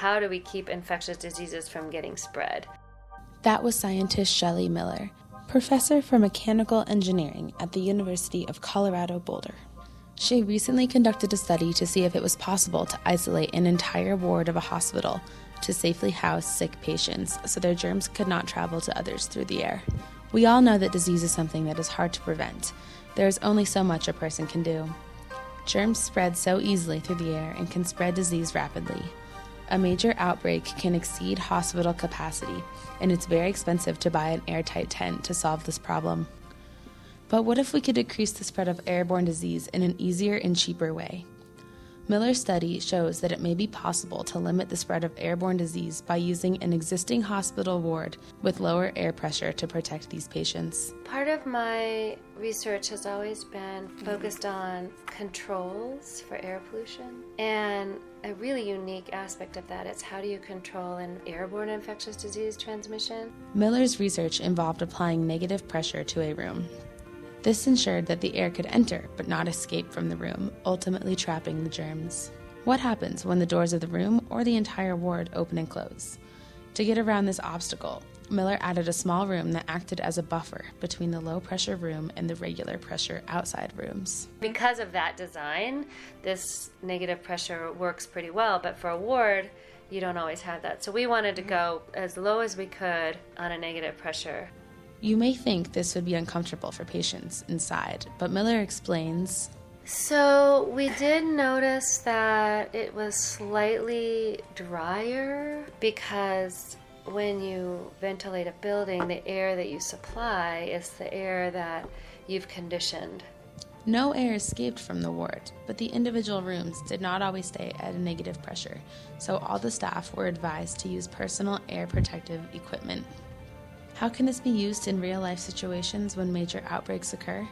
how do we keep infectious diseases from getting spread? That was scientist Shelly Miller, professor for mechanical engineering at the University of Colorado Boulder. She recently conducted a study to see if it was possible to isolate an entire ward of a hospital to safely house sick patients so their germs could not travel to others through the air. We all know that disease is something that is hard to prevent. There is only so much a person can do. Germs spread so easily through the air and can spread disease rapidly. A major outbreak can exceed hospital capacity, and it's very expensive to buy an airtight tent to solve this problem. But what if we could decrease the spread of airborne disease in an easier and cheaper way? Miller's study shows that it may be possible to limit the spread of airborne disease by using an existing hospital ward with lower air pressure to protect these patients. Part of my research has always been focused on controls for air pollution. And a really unique aspect of that is how do you control an airborne infectious disease transmission? Miller's research involved applying negative pressure to a room. This ensured that the air could enter but not escape from the room, ultimately trapping the germs. What happens when the doors of the room or the entire ward open and close? To get around this obstacle, Miller added a small room that acted as a buffer between the low pressure room and the regular pressure outside rooms. Because of that design, this negative pressure works pretty well, but for a ward, you don't always have that. So we wanted to go as low as we could on a negative pressure you may think this would be uncomfortable for patients inside, but Miller explains. So, we did notice that it was slightly drier because when you ventilate a building, the air that you supply is the air that you've conditioned. No air escaped from the ward, but the individual rooms did not always stay at a negative pressure, so all the staff were advised to use personal air protective equipment. How can this be used in real life situations when major outbreaks occur?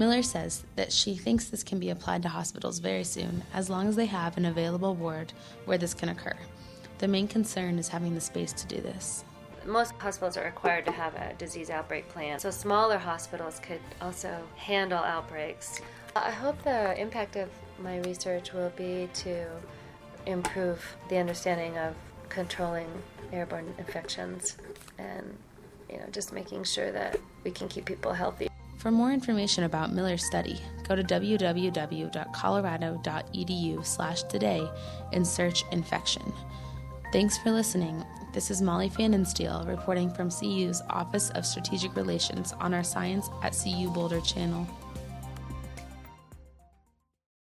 Miller says that she thinks this can be applied to hospitals very soon, as long as they have an available ward where this can occur. The main concern is having the space to do this. Most hospitals are required to have a disease outbreak plan, so smaller hospitals could also handle outbreaks. I hope the impact of my research will be to improve the understanding of controlling airborne infections and you know, just making sure that we can keep people healthy. For more information about Miller's study, go to www.colorado.edu/today and search infection. Thanks for listening. This is Molly Pfannenstiel reporting from CU's Office of Strategic Relations on our Science at CU Boulder channel.